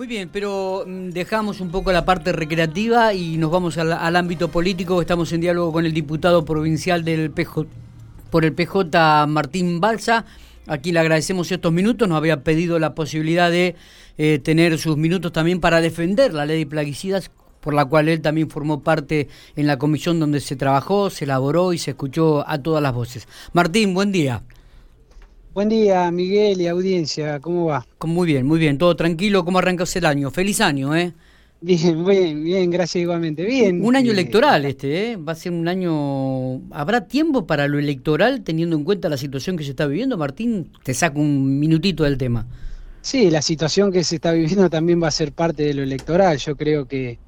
Muy bien, pero mm, dejamos un poco la parte recreativa y nos vamos al, ámbito político. Estamos en diálogo con el diputado provincial del PJ, por el PJ, Martín Balsa. Aquí le agradecemos estos minutos. Nos había pedido la posibilidad de eh, tener sus minutos también para defender la ley de plaguicidas, por la cual él también formó parte en la comisión donde se trabajó, se elaboró y se escuchó a todas las voces. Martín, buen día. Buen día, Miguel y audiencia, ¿cómo va? Muy bien, muy bien, todo tranquilo. ¿Cómo arrancas el año? Feliz año, ¿eh? Bien, bien, bien, gracias igualmente. Bien. Un año electoral este, ¿eh? Va a ser un año... ¿Habrá tiempo para lo electoral teniendo en cuenta la situación que se está viviendo? Martín, te saco un minutito del tema. Sí, la situación que se está viviendo también va a ser parte de lo electoral. Yo creo que,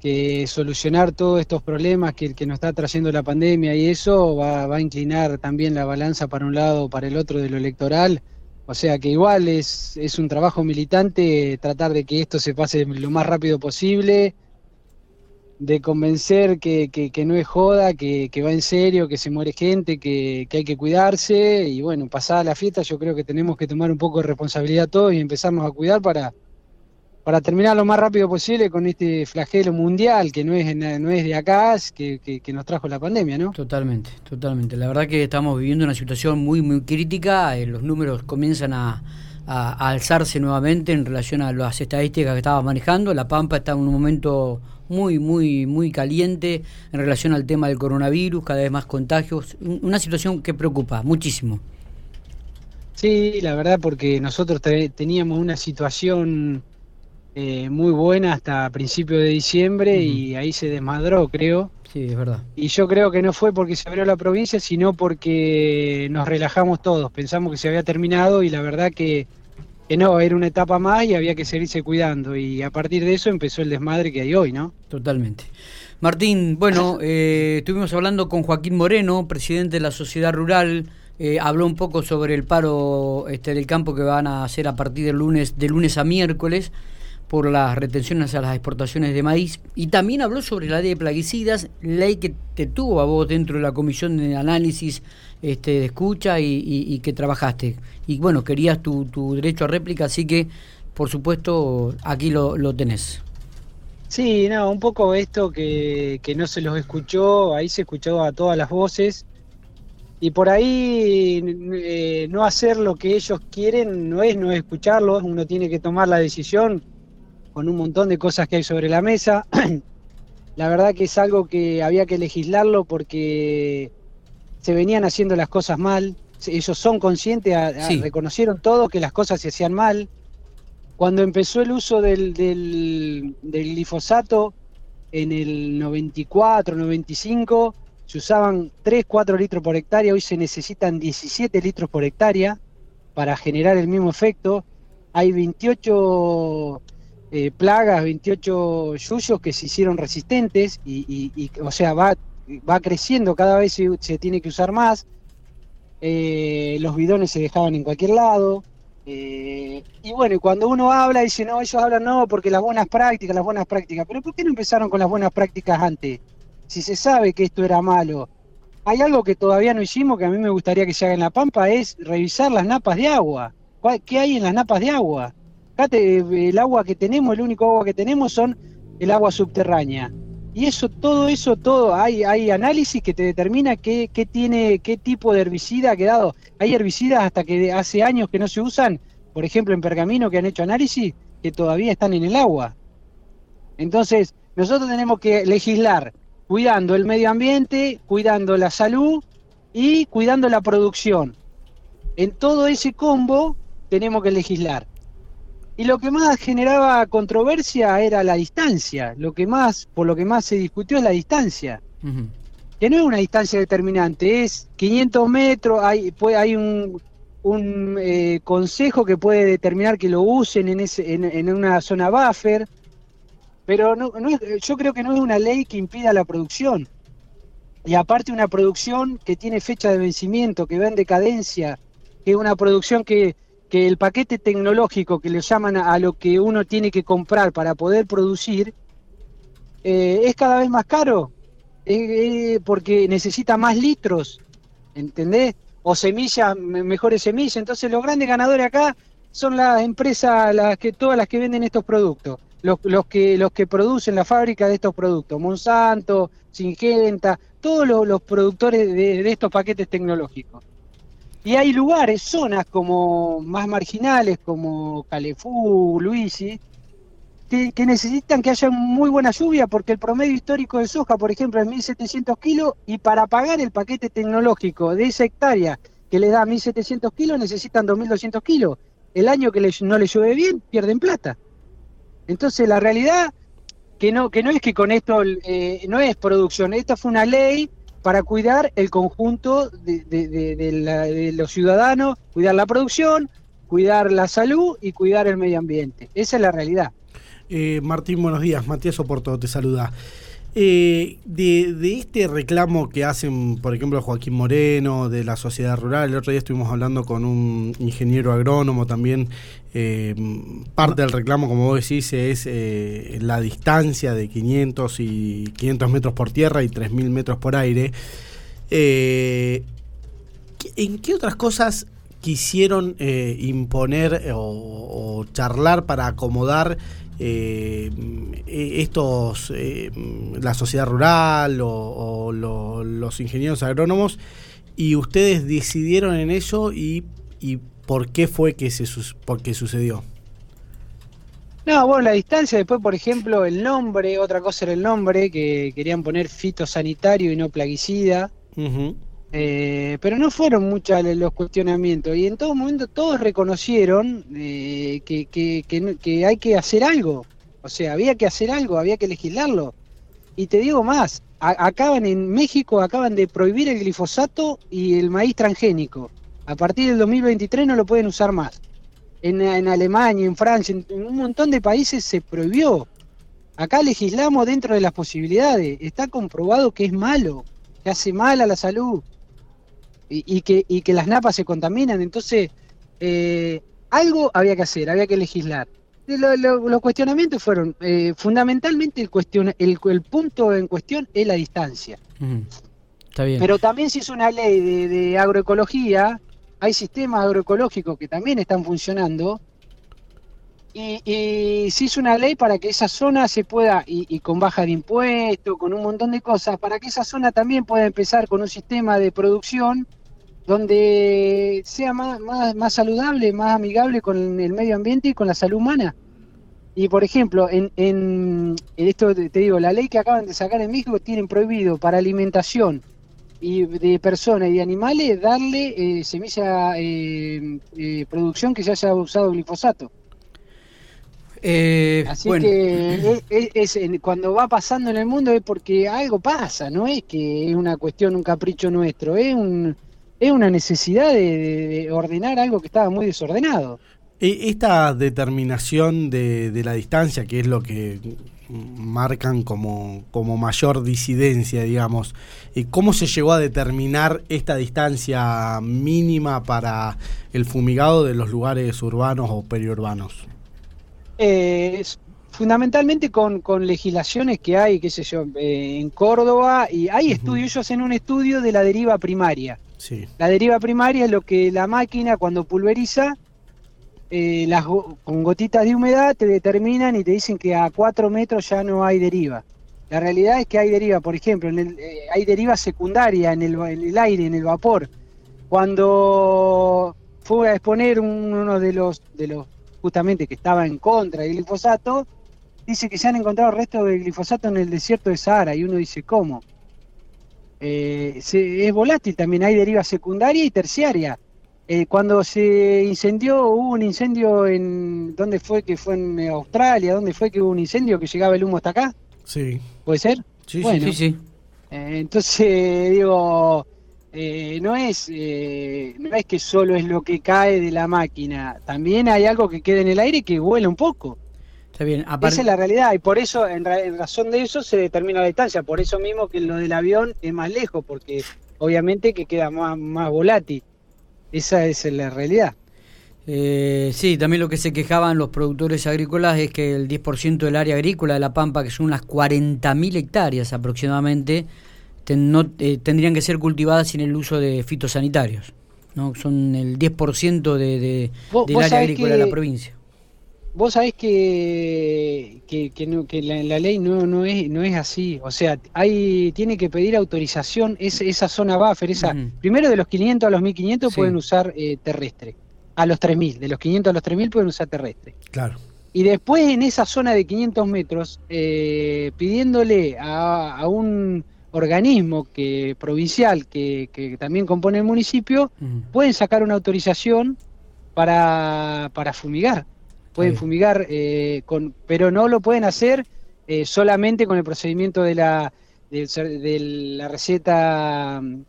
que solucionar todos estos problemas que, que nos está trayendo la pandemia y eso va, va a inclinar también la balanza para un lado o para el otro de lo electoral. O sea que igual es, es un trabajo militante tratar de que esto se pase lo más rápido posible, de convencer que, que, no es joda, que, que va en serio, que se muere gente, que, que hay que cuidarse y bueno, pasada la fiesta yo creo que tenemos que tomar un poco de responsabilidad todos y empezarnos a cuidar para, para terminar lo más rápido posible con este flagelo mundial que no es, no es de acá, que, que, que nos trajo la pandemia, ¿no? Totalmente, totalmente. La verdad que estamos viviendo una situación muy, muy crítica. eh, los números comienzan a, a- a alzarse nuevamente en relación a las estadísticas que estaba manejando. La Pampa está en un momento muy, muy, muy caliente en relación al tema del coronavirus, cada vez más contagios. Un- Una situación que preocupa muchísimo. Sí, la verdad porque nosotros te- teníamos una situación eh, muy buena hasta principios de diciembre y ahí se desmadró, creo. Sí, es verdad. Y yo creo que no fue porque se abrió la provincia, sino porque nos relajamos todos. Pensamos que se había terminado y la verdad que, que no, era una etapa más y había que seguirse cuidando. Y a partir de eso empezó el desmadre que hay hoy, ¿no? Totalmente. Martín, bueno, eh, estuvimos hablando con Joaquín Moreno, presidente de la Sociedad Rural. eh, habló un poco sobre el paro este, del campo que van a hacer a partir del lunes, de lunes a miércoles por las retenciones a las exportaciones de maíz y también habló sobre la ley de plaguicidas, ley que te tuvo a vos dentro de la comisión de análisis este, de escucha y, que trabajaste. Y bueno, querías tu, tu derecho a réplica, así que por supuesto aquí lo, lo tenés. Sí, no, un poco esto que, que no se los escuchó, ahí se escuchó a todas las voces. Y por ahí eh, no hacer lo que ellos quieren no es no escucharlos, uno tiene que tomar la decisión con un montón de cosas que hay sobre la mesa. la verdad que es algo que había que legislarlo porque se venían haciendo las cosas mal. Ellos son conscientes, a- a- Sí. reconocieron todo que las cosas se hacían mal. Cuando empezó el uso del, del, del glifosato en el 94, 95, se usaban 3, 4 litros por hectárea, hoy se necesitan 17 litros por hectárea para generar el mismo efecto. Hay 28 eh, plagas, 28 yuyos que se hicieron resistentes y, y- y, o sea, va, va creciendo, cada vez se, tiene que usar más. Eh, los bidones se dejaban en cualquier lado. eh, y bueno, cuando uno habla, dice, no, ellos hablan no, porque las buenas prácticas, las buenas prácticas. Pero ¿por qué no empezaron con las buenas prácticas antes? Si se sabe que esto era malo. Hay algo que todavía no hicimos, que a mí me gustaría que se haga en La Pampa, es revisar las napas de agua. ¿Cuál- ¿Qué hay en las napas de agua? El agua que tenemos, el único agua que tenemos son el agua subterránea. Y eso, todo eso, todo, hay, hay análisis que te determina qué, qué tiene, qué tipo de herbicida ha quedado. Hay herbicidas hasta que hace años que no se usan, por ejemplo en Pergamino que han hecho análisis, que todavía están en el agua. Entonces, nosotros tenemos que legislar cuidando el medio ambiente, cuidando la salud y cuidando la producción. En todo ese combo tenemos que legislar. Y lo que más generaba controversia era la distancia. Lo que más, por lo que más se discutió es la distancia. Que no es una distancia determinante, es 500 metros, hay, puede, hay un, un eh, consejo que puede determinar que lo usen en, ese, en, en una zona buffer, pero no, no es- yo creo que no es una ley que impida la producción. Y aparte una producción que tiene fecha de vencimiento, que va en decadencia, que es una producción que, que el paquete tecnológico que le llaman a, lo que uno tiene que comprar para poder producir, eh, es cada vez más caro, eh, eh, porque necesita más litros, ¿entendés? O semillas, me- mejores semillas. Entonces los grandes ganadores acá son las empresas, las que todas las que venden estos productos, los, los que los que producen la fábrica de estos productos, Monsanto, Singenta, todos los, productores de, estos paquetes tecnológicos. Y hay lugares, zonas como más marginales, como Calefú, Luisi, que, necesitan que haya muy buena lluvia porque el promedio histórico de soja, por ejemplo, es 1.700 kilos y para pagar el paquete tecnológico de esa hectárea que le da 1.700 kilos necesitan 2.200 kilos. El año que no le llueve bien, pierden plata. Entonces la realidad que no, que no es que con esto eh, no es producción, esta fue una ley para cuidar el conjunto de, los ciudadanos, cuidar la producción, cuidar la salud y cuidar el medio ambiente. Esa es la realidad. Eh, Martín, buenos días. Matías Oporto te saluda. Eh, de, este reclamo que hacen, por ejemplo, Joaquín Moreno, de la sociedad rural, el otro día estuvimos hablando con un ingeniero agrónomo también, eh, parte del reclamo, como vos decís, es eh, la distancia de 500 y 500 metros por tierra y 3.000 metros por aire. ¿En qué otras cosas quisieron imponer o charlar para acomodar eh, estos, eh, la sociedad rural o, los ingenieros agrónomos y ustedes decidieron en eso y, y por qué fue que se por qué sucedió. No, bueno, la distancia, después, por ejemplo, el nombre, otra cosa era el nombre, que querían poner fitosanitario y no plaguicida. Eh, pero no fueron muchos los cuestionamientos y en todo momento todos reconocieron eh, que, que, hay que hacer algo. O sea, había que hacer algo, había que legislarlo. Y te digo más, acaban en México, acaban de prohibir el glifosato y el maíz transgénico. A partir del 2023 no lo pueden usar más. En, en Alemania, en Francia, en un montón de países se prohibió. Acá legislamos dentro de las posibilidades. Está comprobado que es malo, que hace mal a la salud y, que, y que las napas se contaminan. Entonces, eh, algo había que hacer, había que legislar. los cuestionamientos fueron, eh, fundamentalmente el, cuestión, el, el, punto en cuestión es la distancia. Está bien. Pero también se hizo una ley de, agroecología, hay sistemas agroecológicos que también están funcionando, y, y, se hizo una ley para que esa zona se pueda, y, y, con baja de impuestos, con un montón de cosas, para que esa zona también pueda empezar con un sistema de producción donde sea más, más, saludable, más amigable con el medio ambiente y con la salud humana. Y por ejemplo, en, en, esto te digo, la ley que acaban de sacar en México tienen prohibido para alimentación y de personas y de animales darle eh, semilla eh, eh, producción que se haya usado glifosato. Así que es, cuando va pasando en el mundo es porque algo pasa, no es que es una cuestión, un capricho nuestro, es un, es una necesidad de, ordenar algo que estaba muy desordenado. E, esta determinación de, la distancia, que es lo que marcan como, como mayor disidencia, digamos, eh, ¿cómo se llegó a determinar esta distancia mínima para el fumigado de los lugares urbanos o periurbanos? Eh, fundamentalmente con, legislaciones que hay, qué sé yo, eh, en Córdoba, y hay estudios, ellos hacen un estudio de la deriva primaria. La deriva primaria es lo que la máquina cuando pulveriza, eh, las con gotitas de humedad te determinan y te dicen que a 4 metros ya no hay deriva. La realidad es que hay deriva, por ejemplo, en el, eh, hay deriva secundaria en el, en el, aire, en el vapor. Cuando fue a exponer uno de los, de los justamente que estaba en contra del glifosato, dice que se han encontrado restos de glifosato en el desierto de Sahara y uno dice, ¿cómo? Eh, es volátil también, hay deriva secundaria y terciaria. Eh, cuando se incendió, hubo un incendio en. ¿Dónde fue? Que fue en Australia. ¿Dónde fue que hubo un incendio que llegaba el humo hasta acá? Sí. ¿Puede ser? Sí, sí, sí. Eh, entonces, digo, no, es, no es que solo es lo que cae de la máquina. También hay algo que queda en el aire que vuela un poco. Esa es la realidad y por eso, en, razón de eso, se determina la distancia. Por eso mismo que lo del avión es más lejos, porque obviamente que queda más, más volátil. Esa es la realidad. Eh, sí, también lo que se quejaban los productores agrícolas es que el 10% del área agrícola de La Pampa, que son unas 40.000 hectáreas aproximadamente, no, eh, tendrían que ser cultivadas sin el uso de fitosanitarios. ¿no? Son el 10% de, de, del área agrícola de la provincia. Vos sabés que, que, que no- que la, la ley no, no, es, no es así. O sea, hay tiene que pedir autorización es- esa zona buffer. Esa. Primero de los 500 a los 1500 Sí. pueden usar eh, terrestre. A los 3000. De los 500 a los 3000 pueden usar terrestre. Claro. Y después en esa zona de 500 metros, eh, pidiéndole a, a un organismo que provincial que, que también compone el municipio, pueden sacar una autorización para, para fumigar. Pueden fumigar, eh, con, pero no lo pueden hacer eh, solamente con el procedimiento de la, cer- de la receta mm,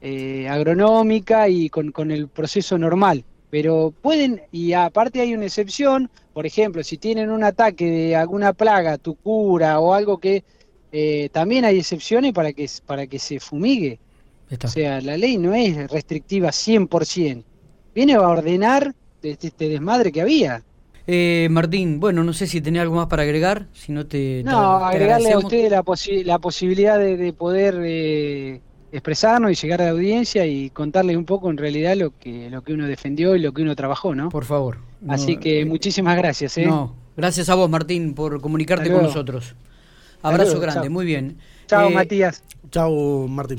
eh, agronómica y con, con el proceso normal. Pero pueden, y aparte hay una excepción, por ejemplo, si tienen un ataque de alguna plaga, tucura o algo que eh, también hay excepciones para que, para que se fumigue. Está. O sea, la ley no es restrictiva 100%. Viene a ordenar este, este desmadre que había. Eh, Martín, bueno, no sé si tenés algo más para agregar, si no te... No, te agregarle a ustedes la, posi- la posibilidad de, de poder eh, expresarnos y llegar a la audiencia y contarles un poco en realidad lo que, lo que uno defendió y lo que uno trabajó, ¿no? Por favor. No, Así que eh, muchísimas gracias, ¿eh? No, gracias a vos, Martín, por comunicarte con nosotros. Abrazo grande, chao. muy bien. Chao, Eh, Matías. Chao, Martín.